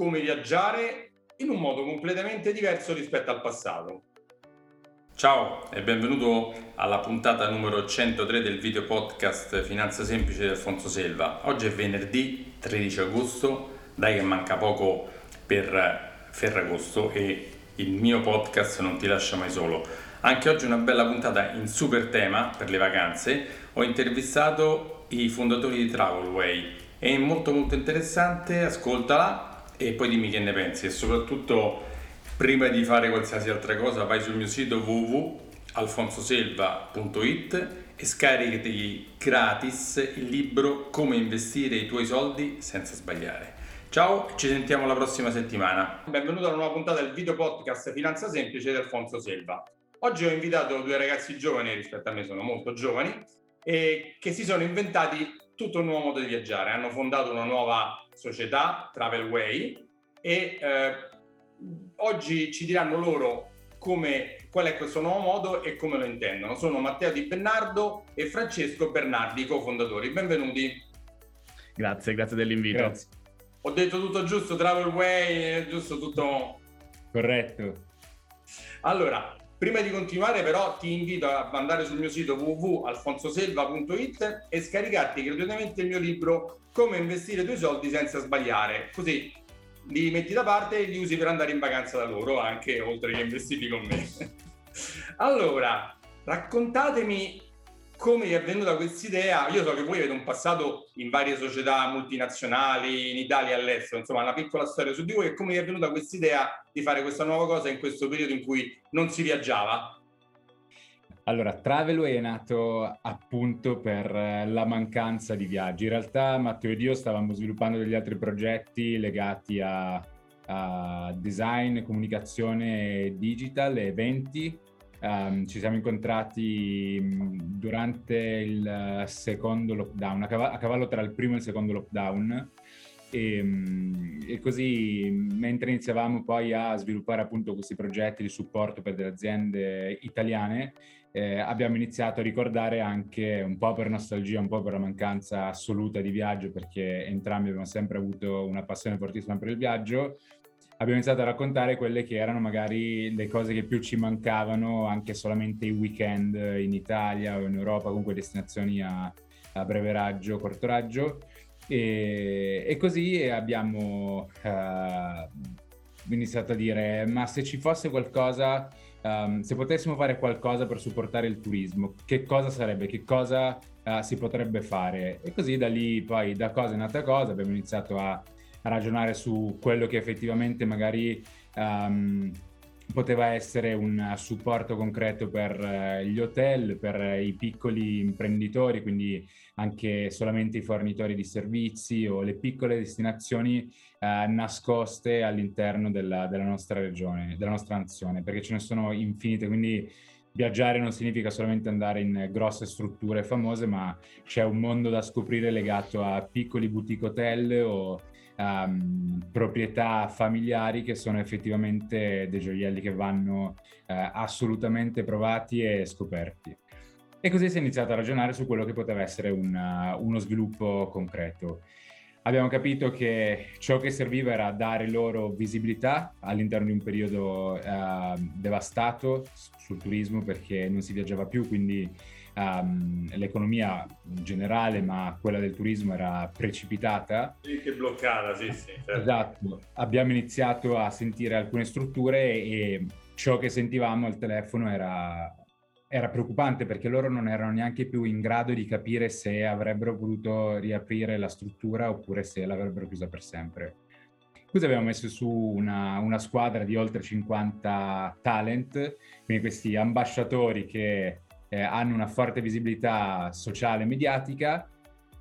come viaggiare in un modo completamente diverso rispetto al passato. Ciao e benvenuto alla puntata numero 103 del video podcast Finanza Semplice di Alfonso Selva. Oggi è venerdì 13 agosto, dai che manca poco per Ferragosto e il mio podcast non ti lascia mai solo. Anche oggi una bella puntata in super tema per le vacanze. Ho intervistato i fondatori di Travelway. È molto molto interessante, ascoltala e poi dimmi che ne pensi e soprattutto prima di fare qualsiasi altra cosa vai sul mio sito www.alfonsoselva.it e scaricati gratis il libro Come investire i tuoi soldi senza sbagliare. Ciao, ci sentiamo la prossima settimana. Benvenuto alla nuova puntata del video podcast Finanza Semplice di Alfonso Selva. Oggi ho invitato due ragazzi giovani, rispetto a me sono molto giovani, e che si sono inventati tutto un nuovo modo di viaggiare. Hanno fondato una nuova società, Travelway, e eh, oggi ci diranno loro come, qual è questo nuovo modo e come lo intendono. Sono Matteo Di Bernardo e Francesco Bernardi, cofondatori. Benvenuti. Grazie, grazie dell'invito. Grazie. Ho detto tutto giusto, Travelway, giusto tutto... Corretto. Allora, prima di continuare però ti invito ad andare sul mio sito www.alfonsoselva.it e scaricarti gratuitamente il mio libro Come investire i tuoi soldi senza sbagliare. Così li metti da parte e li usi per andare in vacanza da loro, anche oltre che investiti con me. allora, raccontatemi come è venuta questa idea. Io so che voi avete un passato in varie società multinazionali, in Italia e all'estero, insomma, una piccola storia su di voi e come è venuta questa idea di fare questa nuova cosa in questo periodo in cui non si viaggiava. Allora, Travelway è nato appunto per eh, la mancanza di viaggi. In realtà Matteo ed io stavamo sviluppando degli altri progetti legati a, a design, comunicazione digital, eventi. Um, ci siamo incontrati mm, durante il secondo lockdown, a cavallo, tra il primo e il secondo lockdown. E, mm, e, così mentre iniziavamo poi a sviluppare appunto questi progetti di supporto per delle aziende italiane eh, abbiamo iniziato a ricordare anche un po' per nostalgia, un po' per la mancanza assoluta di viaggio, perché entrambi abbiamo sempre avuto una passione fortissima per il viaggio. Abbiamo iniziato a raccontare quelle che erano magari le cose che più ci mancavano, anche solamente i weekend in Italia o in Europa, comunque destinazioni a, a breve raggio, corto raggio. E, e così abbiamo uh, iniziato a dire, ma se ci fosse qualcosa um, se potessimo fare qualcosa per supportare il turismo, che cosa sarebbe, che cosa uh, si potrebbe fare? E così da lì poi da cosa è nata cosa, abbiamo iniziato a, ragionare su quello che effettivamente magari um, poteva essere un supporto concreto per uh, gli hotel, per uh, i piccoli imprenditori, quindi anche solamente i fornitori di servizi o le piccole destinazioni uh, nascoste all'interno della, della, nostra regione, della nostra nazione, perché ce ne sono infinite, quindi viaggiare non significa solamente andare in grosse strutture famose, ma c'è un mondo da scoprire legato a piccoli boutique hotel o um, proprietà familiari che sono effettivamente dei gioielli che vanno uh, assolutamente provati e scoperti. E così si è iniziato a ragionare su quello che poteva essere una, uno sviluppo concreto. Abbiamo capito che ciò che serviva era dare loro visibilità all'interno di un periodo uh, devastato sul turismo perché non si viaggiava più, quindi um, l'economia in generale, ma quella del turismo era precipitata. Sì, che bloccata, sì, sì. Certo. Esatto. Abbiamo iniziato a sentire alcune strutture e ciò che sentivamo al telefono era, era preoccupante perché loro non erano neanche più in grado di capire se avrebbero potuto riaprire la struttura oppure se l'avrebbero chiusa per sempre. Così abbiamo messo su una, una, squadra di oltre 50 talent, quindi questi ambasciatori che eh, hanno una forte visibilità sociale e mediatica,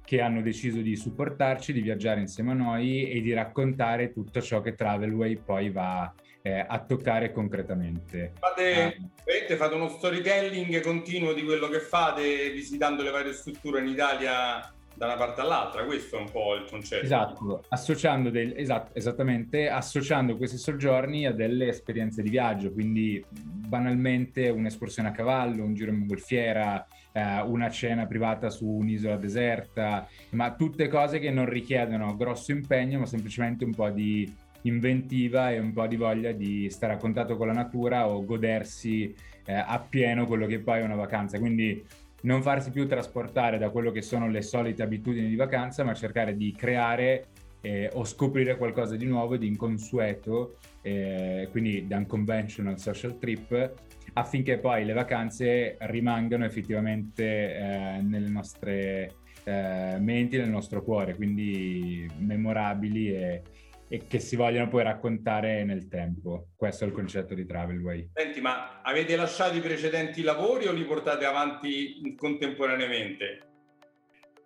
che hanno deciso di supportarci, di viaggiare insieme a noi e di raccontare tutto ciò che Travelway poi va eh, a toccare concretamente. Fate, uh, fate uno storytelling continuo di quello che fate visitando le varie strutture in Italia da una parte all'altra, questo è un po' il concetto. Esatto, associando del, esatto, esattamente, associando questi soggiorni a delle esperienze di viaggio, quindi banalmente un'escursione a cavallo, un giro in mongolfiera, eh, una cena privata su un'isola deserta, ma tutte cose che non richiedono grosso impegno, ma semplicemente un po' di inventiva e un po' di voglia di stare a contatto con la natura o godersi eh, appieno quello che poi è una vacanza. Quindi non farsi più trasportare da quello che sono le solite abitudini di vacanza, ma cercare di creare eh, o scoprire qualcosa di nuovo di inconsueto, eh, quindi da unconventional social trip, affinché poi le vacanze rimangano effettivamente eh, nelle nostre eh, menti, nel nostro cuore, quindi memorabili e, e che si vogliono poi raccontare nel tempo. Questo è il concetto di Travelway. Senti, ma avete lasciato i precedenti lavori o li portate avanti contemporaneamente?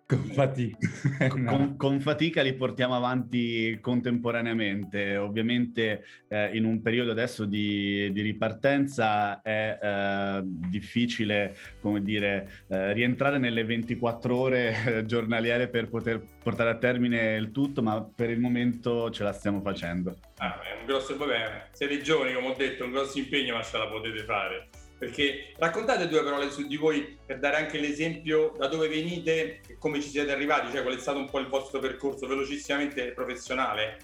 Con fatica. no. con, con, fatica li portiamo avanti contemporaneamente. Ovviamente eh, in un periodo adesso di, di ripartenza è eh, difficile, come dire, eh, rientrare nelle 24 ore eh, giornaliere per poter portare a termine il tutto, ma per il momento ce la stiamo facendo. Ah, è un grosso problema. Siete giovani, come ho detto, un grosso impegno, ma ce la potete fare. Perché raccontate due parole su di voi per dare anche l'esempio da dove venite e come ci siete arrivati, cioè qual è stato un po' il vostro percorso velocissimamente professionale.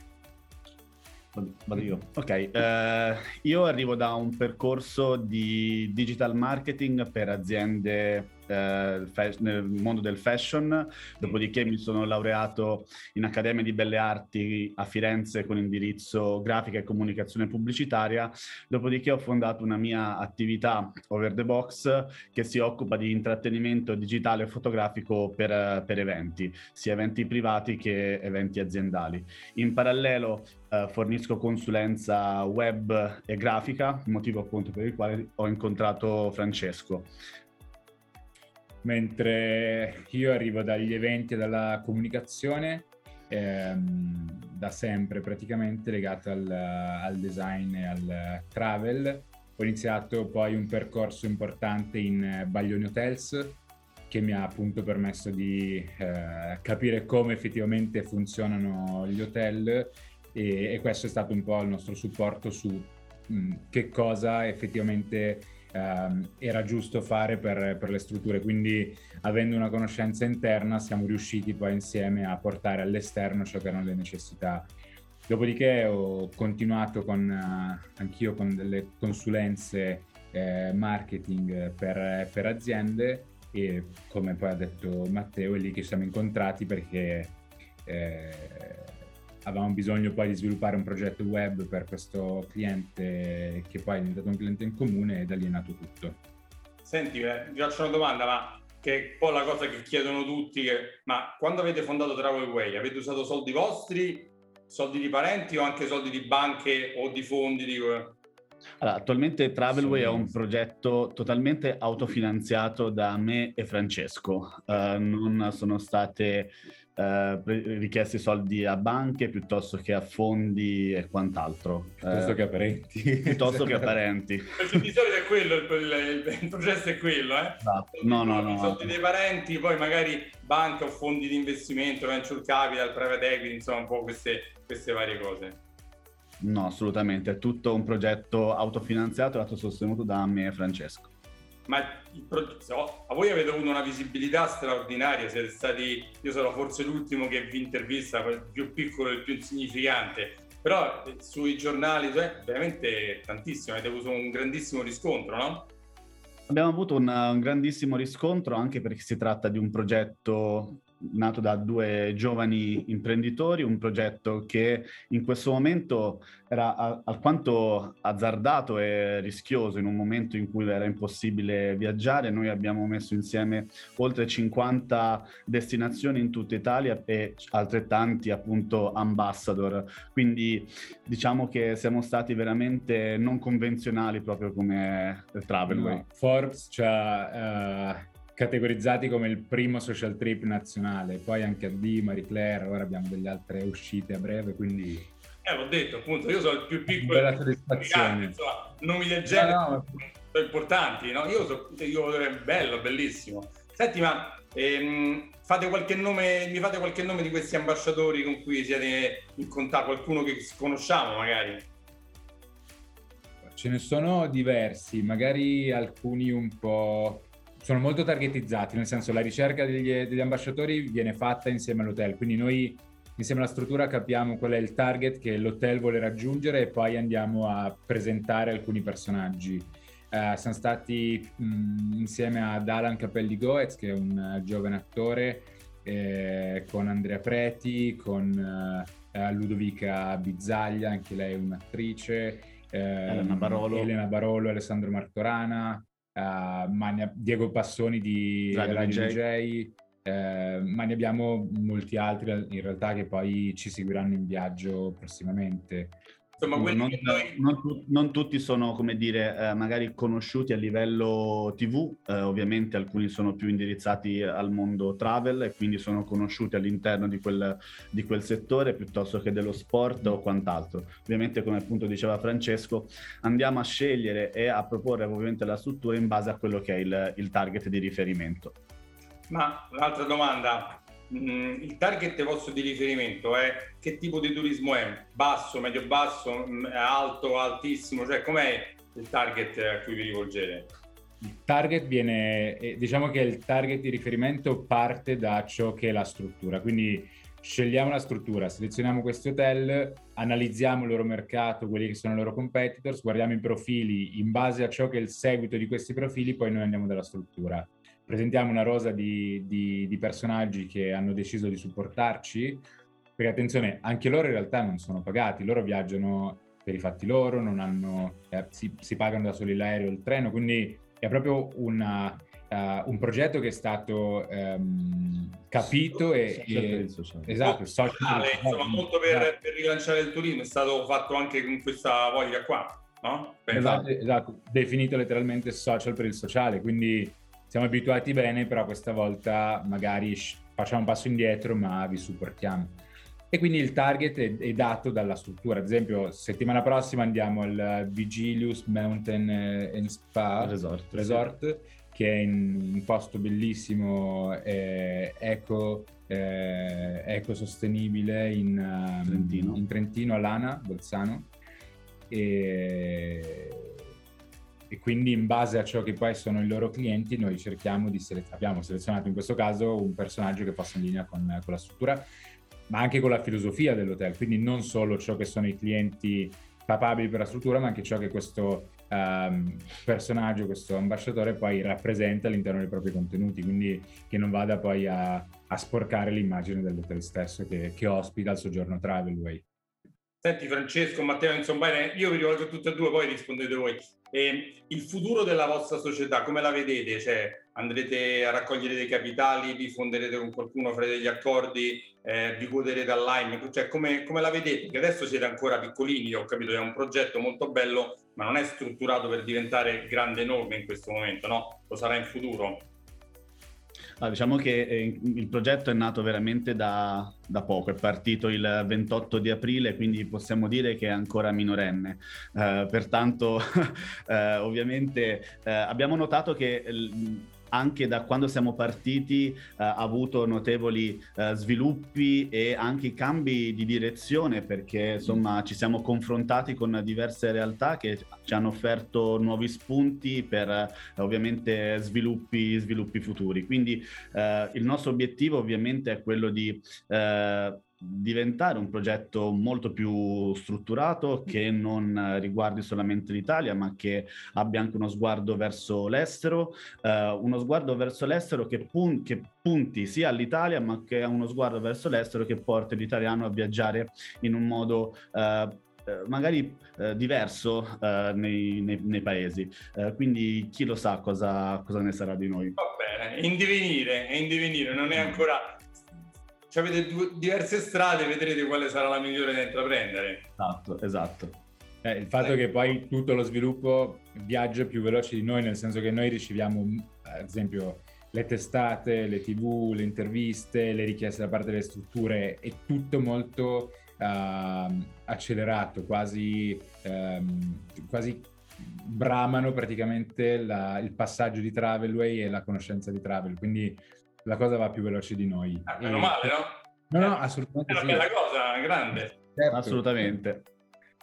Vado io. Ok, eh, io arrivo da un percorso di digital marketing per aziende eh, nel mondo del fashion, dopodiché mi sono laureato in Accademia di Belle Arti a Firenze con indirizzo grafica e comunicazione pubblicitaria, dopodiché ho fondato una mia attività over the box che si occupa di intrattenimento digitale e fotografico per, per eventi, sia eventi privati che eventi aziendali. In parallelo Uh, fornisco consulenza web e grafica, motivo appunto per il quale ho incontrato Francesco mentre io arrivo dagli eventi e dalla comunicazione ehm, da sempre praticamente legato al, al, design e al travel. Ho iniziato poi un percorso importante in Baglioni Hotels che mi ha appunto permesso di eh, capire come effettivamente funzionano gli hotel e, e, questo è stato un po' il nostro supporto su mh, che cosa effettivamente ehm, era giusto fare per, per, le strutture. Quindi avendo una conoscenza interna siamo riusciti poi insieme a portare all'esterno ciò che erano le necessità. Dopodiché ho continuato con, uh, anch'io con delle consulenze eh, marketing per, per aziende e come poi ha detto Matteo è lì che siamo incontrati perché eh, avevamo bisogno poi di sviluppare un progetto web per questo cliente che poi è diventato un cliente in comune e da lì è nato tutto. Senti, eh, ti faccio una domanda, ma che è un po' la cosa che chiedono tutti, che, ma quando avete fondato Travelway avete usato soldi vostri, soldi di parenti o anche soldi di banche o di fondi? Di... Allora, attualmente Travelway sì. è un progetto totalmente autofinanziato da me e Francesco. Uh, non sono state uh, richiesti soldi a banche piuttosto che a fondi e quant'altro. Piuttosto uh, che a parenti. Piuttosto che a parenti. Perché di solito è quello, il, il, il processo è quello, eh? Esatto. No, no, no. I soldi dei parenti, poi magari banca o fondi di investimento, venture capital, private equity, insomma un po' queste, queste varie cose. No, assolutamente, è tutto un progetto autofinanziato e autosostenuto da me e Francesco. Ma pro... a voi avete avuto una visibilità straordinaria, siete stati, io sono forse l'ultimo che vi intervista, il più piccolo e il più insignificante, però eh, sui giornali, cioè, veramente tantissimo, avete avuto un grandissimo riscontro, no? Abbiamo avuto un, un grandissimo riscontro anche perché si tratta di un progetto nato da due giovani imprenditori, un progetto che in questo momento era alquanto azzardato e rischioso in un momento in cui era impossibile viaggiare. Noi abbiamo messo insieme oltre 50 destinazioni in tutta Italia e altrettanti appunto ambassador. Quindi diciamo che siamo stati veramente non convenzionali proprio come Travelway. No, Forbes ci ha uh categorizzati come il primo social trip nazionale, poi anche AD, Marie Claire, ora abbiamo delle altre uscite a breve, quindi... Eh, l'ho detto, appunto, io sono il più piccolo... Bella soddisfazione. Insomma, nomi del genere no, no. sono importanti, no? Io sono io, bello, bellissimo. Senti, ma ehm, fate qualche nome, mi fate qualche nome di questi ambasciatori con cui siete in contatto, qualcuno che conosciamo magari? Ce ne sono diversi, magari alcuni un po' sono molto targetizzati, nel senso la ricerca degli, degli, ambasciatori viene fatta insieme all'hotel, quindi noi insieme alla struttura capiamo qual è il target che l'hotel vuole raggiungere e poi andiamo a presentare alcuni personaggi. Uh, siamo stati mh, insieme ad Alan Capelli Goetz, che è un uh, giovane attore, eh, con Andrea Preti, con uh, Ludovica Bizzaglia, anche lei è un'attrice, Elena Barolo, Elena Barolo Alessandro Martorana, Mania, Diego Passoni di Radio, Radio DJ, DJ eh, ma ne abbiamo molti altri in realtà che poi ci seguiranno in viaggio prossimamente. Insomma, non, noi... non, non, tutti sono, come dire, eh, magari conosciuti a livello TV, eh, ovviamente alcuni sono più indirizzati al mondo travel e quindi sono conosciuti all'interno di quel, di quel settore piuttosto che dello sport o quant'altro. Ovviamente, come appunto diceva Francesco, andiamo a scegliere e a proporre ovviamente la struttura in base a quello che è il, il target di riferimento. Ma un'altra domanda, mm, il target vostro di riferimento è che tipo di turismo è? Basso, medio basso, mm, alto, altissimo? Cioè com'è il target a cui vi rivolgete? Il target viene, eh, diciamo che il target di riferimento parte da ciò che è la struttura, quindi scegliamo la struttura, selezioniamo questi hotel, analizziamo il loro mercato, quelli che sono i loro competitors, guardiamo i profili, in base a ciò che è il seguito di questi profili poi noi andiamo dalla struttura presentiamo una rosa di, di, di, personaggi che hanno deciso di supportarci, perché attenzione, anche loro in realtà non sono pagati, loro viaggiano per i fatti loro, non hanno, eh, si, si, pagano da soli l'aereo o il treno, quindi è proprio una, uh, un progetto che è stato um, capito e, e esatto, sociale, insomma, molto per, esatto. per rilanciare il turismo, è stato fatto anche con questa voglia qua. No? Esatto, esatto, definito letteralmente social per il sociale, quindi siamo abituati bene, però questa volta magari facciamo un passo indietro, ma vi supportiamo. E quindi il target è, è dato dalla struttura. Ad esempio, settimana prossima andiamo al Vigilius Mountain eh, and Spa Resort, Resort sì. che è in un posto bellissimo, eh, eco, eh, ecosostenibile in, um, Trentino. in Trentino, a Lana, Bolzano. E e quindi in base a ciò che poi sono i loro clienti noi cerchiamo di selezionare, abbiamo selezionato in questo caso un personaggio che fosse in linea con, con, la struttura, ma anche con la filosofia dell'hotel, quindi non solo ciò che sono i clienti papabili per la struttura, ma anche ciò che questo um, personaggio, questo ambasciatore poi rappresenta all'interno dei propri contenuti, quindi che non vada poi a, a sporcare l'immagine dell'hotel stesso che, che ospita il soggiorno Travelway. Senti Francesco, Matteo, insomma, io vi rivolgo tutte e due, poi rispondete voi. E il futuro della vostra società, come la vedete? Cioè, andrete a raccogliere dei capitali, vi fonderete con qualcuno, farete degli accordi, eh, vi quoterete online? Cioè, come, come, la vedete? Che adesso siete ancora piccolini, ho capito, è un progetto molto bello, ma non è strutturato per diventare grande enorme in questo momento, no? Lo sarà in futuro. Allora, diciamo che eh, il progetto è nato veramente da, da, poco, è partito il 28 di aprile, quindi possiamo dire che è ancora minorenne. Uh, pertanto, uh, ovviamente, uh, abbiamo notato che... L- anche da quando siamo partiti eh, ha avuto notevoli eh, sviluppi e anche cambi di direzione perché insomma ci siamo confrontati con diverse realtà che ci hanno offerto nuovi spunti per eh, ovviamente sviluppi, sviluppi futuri. Quindi il nostro obiettivo ovviamente è quello di diventare un progetto molto più strutturato che non riguardi solamente l'Italia ma che abbia anche uno sguardo verso l'estero, eh, uno sguardo verso l'estero che, pun- che, punti sia all'Italia ma che uno sguardo verso l'estero che porti l'italiano a viaggiare in un modo eh, eh magari eh, diverso eh, nei, nei, nei, paesi. Eh, quindi chi lo sa cosa, cosa, ne sarà di noi. Va bene, in divenire, non è ancora cioè, avete due, diverse strade, vedrete quale sarà la migliore da intraprendere. Esatto, esatto. Eh, il fatto eh. che poi tutto lo sviluppo viaggia più veloce di noi, nel senso che noi riceviamo, ad esempio, le testate, le tv, le interviste, le richieste da parte delle strutture, è tutto molto uh, accelerato, quasi, um, quasi bramano praticamente la, il passaggio di Travelway e la conoscenza di Travel. Quindi la cosa va più veloce di noi. Ah, meno e... male, no? No, no, assolutamente. È una sì. bella cosa, grande. Certo. Assolutamente.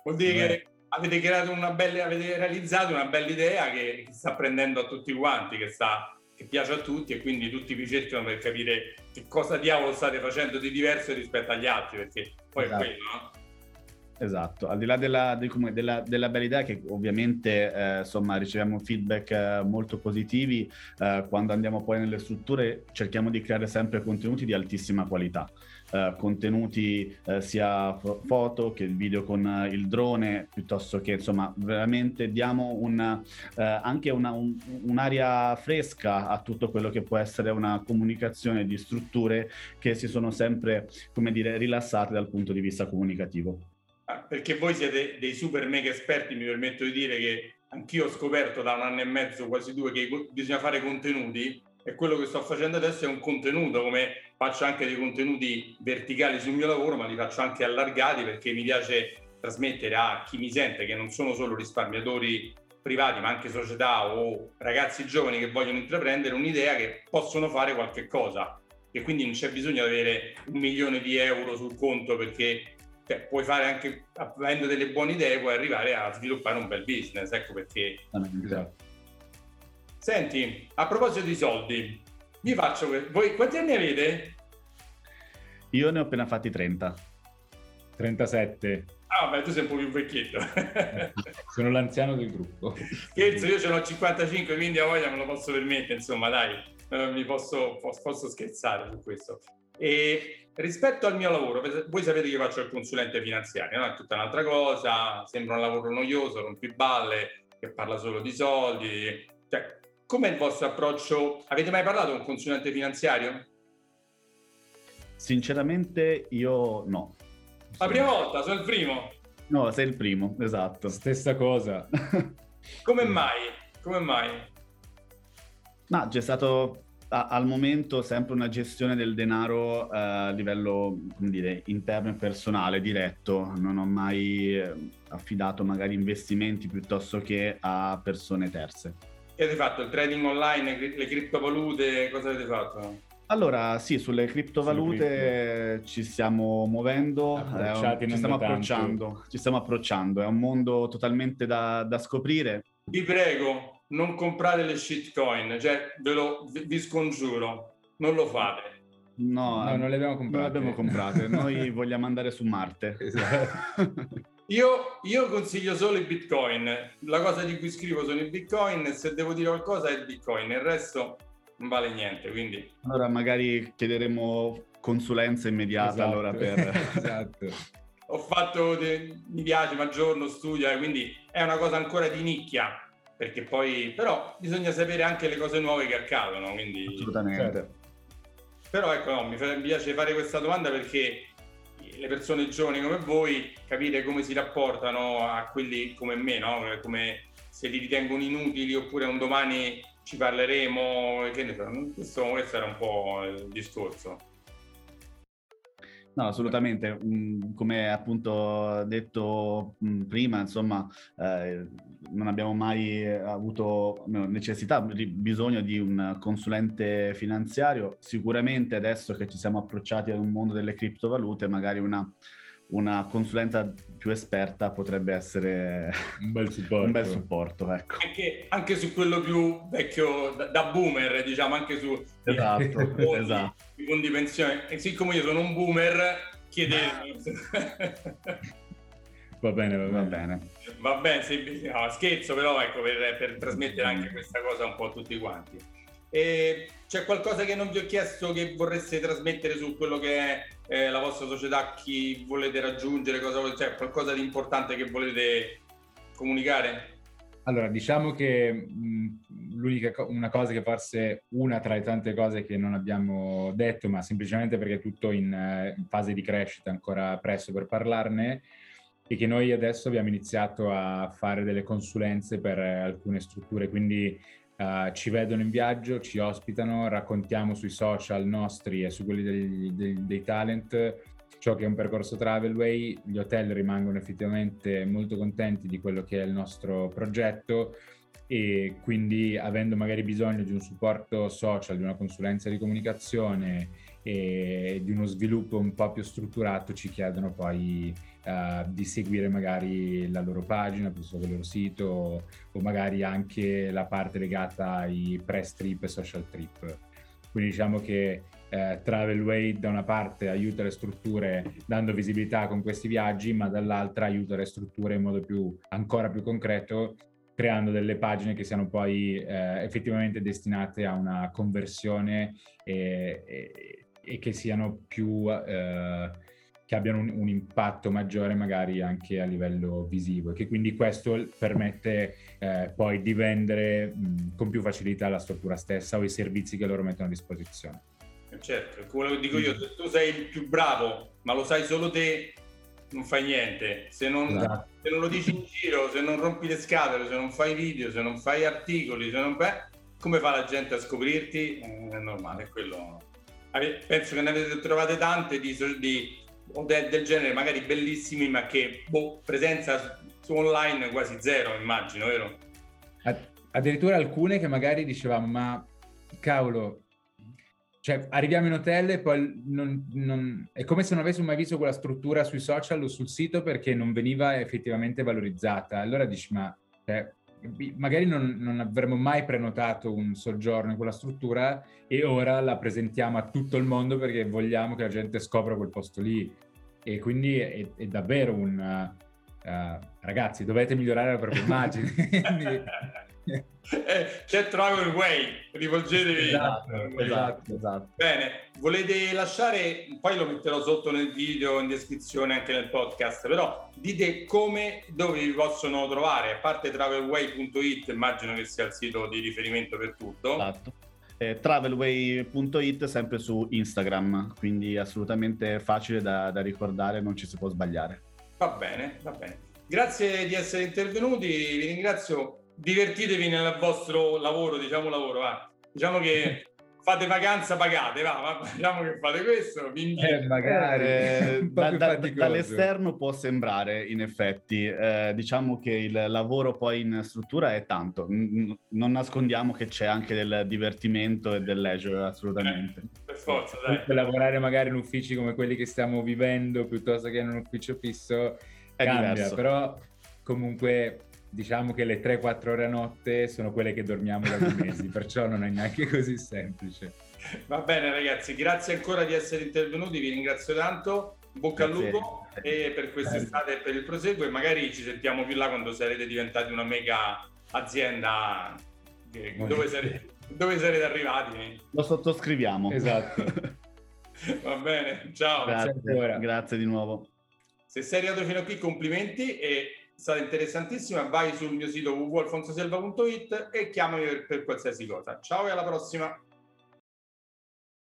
Vuol dire Beh. che avete creato una bella, avete realizzato una bella idea che sta prendendo a tutti quanti, che sta che piace a tutti e quindi tutti vi cercano per capire che cosa diavolo state facendo di diverso rispetto agli altri, perché poi esatto. è quello, no? Esatto, al di là della, della, della bella idea che ovviamente eh, insomma riceviamo feedback eh, molto positivi, eh, quando andiamo poi nelle strutture cerchiamo di creare sempre contenuti di altissima qualità. Uh, contenuti uh, sia foto che video con il drone, piuttosto che insomma veramente diamo una, anche una, un, un'aria fresca a tutto quello che può essere una comunicazione di strutture che si sono sempre, come dire, rilassate dal punto di vista comunicativo. Ah, perché voi siete dei super mega esperti, mi permetto di dire che anch'io ho scoperto da un anno e mezzo, quasi due, che bisogna fare contenuti e quello che sto facendo adesso è un contenuto, come faccio anche dei contenuti verticali sul mio lavoro, ma li faccio anche allargati perché mi piace trasmettere a chi mi sente, che non sono solo risparmiatori privati, ma anche società o ragazzi giovani che vogliono intraprendere un'idea che possono fare qualche cosa. E quindi non c'è bisogno di avere un milione di euro sul conto perché cioè, puoi fare anche avendo delle buone idee, puoi arrivare a sviluppare un bel business. Ecco perché. Esatto. Senti, a proposito di soldi, vi faccio. Voi quanti anni avete? Io ne ho appena fatti 30. 37. Ah, beh, tu sei un po' più vecchietto. Sono l'anziano del gruppo. Scherzo, io ce l'ho 55, quindi a voglia me lo posso permettere, insomma, dai, mi posso, posso scherzare su questo. E rispetto al mio lavoro, voi sapete che io faccio il consulente finanziario, no? è tutta un'altra cosa, sembra un lavoro noioso, rompiballe, che parla solo di soldi. Cioè, com'è il vostro approccio? Avete mai parlato con un consulente finanziario? Sinceramente io no. La prima volta, sono il primo. No, sei il primo, esatto. Stessa cosa. Come mai? Come mai? Ma c'è stato al momento sempre una gestione del denaro eh, a livello come dire, interno e personale, diretto. Non ho mai eh, affidato magari investimenti piuttosto che a persone terze. Che avete fatto? Il trading online, le criptovalute, cosa avete fatto? Allora, sì, sulle criptovalute ci stiamo muovendo, eh, ci stiamo approcciando, ci stiamo approcciando, è un mondo totalmente da, da scoprire. Vi prego, non comprate le shitcoin, cioè ve lo, vi scongiuro, non lo fate. No, no non le abbiamo comprate. Non le abbiamo comprate, noi vogliamo andare su Marte. Esatto. io, io, consiglio solo i bitcoin, la cosa di cui scrivo sono i bitcoin, se devo dire qualcosa è il bitcoin, il resto non vale niente, quindi... Allora magari chiederemo consulenza immediata esatto. allora per... esatto. Ho fatto, de... mi piace, ma giorno studio, eh, quindi è una cosa ancora di nicchia, perché poi però bisogna sapere anche le cose nuove che accadono quindi assolutamente certo. però ecco no, mi piace fare questa domanda perché le persone giovani come voi capire come si rapportano a quelli come me no? come se li ritengono inutili oppure un domani ci parleremo che ne so, questo, questo era un po' il discorso No, assolutamente. Mm, come appunto detto mm, prima, insomma, eh, non abbiamo mai avuto necessità, bisogno di un consulente finanziario. Sicuramente adesso che ci siamo approcciati ad un mondo delle criptovalute, magari una, una consulenza più esperta potrebbe essere un bel supporto. un bel supporto ecco. anche, anche, su quello più vecchio da, da boomer, diciamo, anche su esatto, i, fondi, esatto. i fondi pensione. E siccome io sono un boomer, chiedevo. Va bene, va bene. Va bene, va bene sì, no, scherzo però ecco per, per, trasmettere anche questa cosa un po' a tutti quanti. E c'è qualcosa che non vi ho chiesto che vorreste trasmettere su quello che è eh, la vostra società, chi volete raggiungere, cosa cioè qualcosa di importante che volete comunicare? Allora, diciamo che mh, l'unica co- una cosa che forse una tra le tante cose che non abbiamo detto, ma semplicemente perché è tutto in, eh, in fase di crescita, ancora presto per parlarne, è che noi adesso abbiamo iniziato a fare delle consulenze per eh, alcune strutture, quindi uh, ci vedono in viaggio, ci ospitano, raccontiamo sui social nostri e su quelli dei, dei, dei talent ciò che è un percorso Travelway, gli hotel rimangono effettivamente molto contenti di quello che è il nostro progetto e quindi avendo magari bisogno di un supporto social, di una consulenza di comunicazione e di uno sviluppo un po' più strutturato ci chiedono poi uh, di seguire magari la loro pagina piuttosto che il loro sito o magari anche la parte legata ai press trip e social trip. Quindi diciamo che eh, Travelway da una parte aiuta le strutture dando visibilità con questi viaggi, ma dall'altra aiuta le strutture in modo più, ancora più concreto creando delle pagine che siano poi eh, effettivamente destinate a una conversione e, e, e che siano più eh, che abbiano un, un, impatto maggiore magari anche a livello visivo e che quindi questo permette eh, poi di vendere mh, con più facilità la struttura stessa o i servizi che loro mettono a disposizione. Certo, quello che dico io, se tu sei il più bravo, ma lo sai solo te, non fai niente. Se non, esatto. se non, lo dici in giro, se non rompi le scatole, se non fai video, se non fai articoli, se non fai... come fa la gente a scoprirti? Eh, è normale, quello... Penso che ne avete trovate tante di, di del, del, genere, magari bellissimi, ma che boh, presenza su online quasi zero, immagino, vero? Addirittura alcune che magari dicevamo, ma cavolo, cioè arriviamo in hotel e poi non, non, è come se non avessimo mai visto quella struttura sui social o sul sito perché non veniva effettivamente valorizzata. Allora dici, ma cioè, magari non, non, avremmo mai prenotato un soggiorno in quella struttura e ora la presentiamo a tutto il mondo perché vogliamo che la gente scopra quel posto lì. E quindi è, è davvero un... Uh, ragazzi, dovete migliorare la propria immagine. c'è Travel Way, rivolgetevi. Esatto, esatto, esatto. Bene, volete lasciare, poi lo metterò sotto nel video, in descrizione anche nel podcast, però dite come, dove vi possono trovare, a parte travelway.it, immagino che sia il sito di riferimento per tutto. Esatto. Eh, travelway.it sempre su Instagram, quindi assolutamente facile da, da ricordare, non ci si può sbagliare. Va bene, va bene. Grazie di essere intervenuti, vi ringrazio divertitevi nel vostro lavoro, diciamo lavoro, va. Diciamo che fate vacanza pagate, va, va, diciamo che fate questo, vi eh, magari eh, da, da, dall'esterno può sembrare in effetti, eh, diciamo che il lavoro poi in struttura è tanto, N- non nascondiamo che c'è anche del divertimento e del leisure assolutamente. Eh, per forza, dai. Per lavorare magari in uffici come quelli che stiamo vivendo piuttosto che in un ufficio fisso è cambia, diverso. però comunque diciamo che le 3-4 ore a notte sono quelle che dormiamo da due mesi, perciò non è neanche così semplice. Va bene ragazzi, grazie ancora di essere intervenuti, vi ringrazio tanto, bocca al lupo e per quest'estate e per il proseguo e magari ci sentiamo più là quando sarete diventati una mega azienda dove sarete, dove sarete arrivati. Lo sottoscriviamo. Esatto. Va bene, ciao. Grazie, grazie di nuovo. Se sei arrivato fino a qui, complimenti e è stata interessantissima. Vai sul mio sito www.alfonsoselva.it e chiamami per, per qualsiasi cosa. Ciao e alla prossima.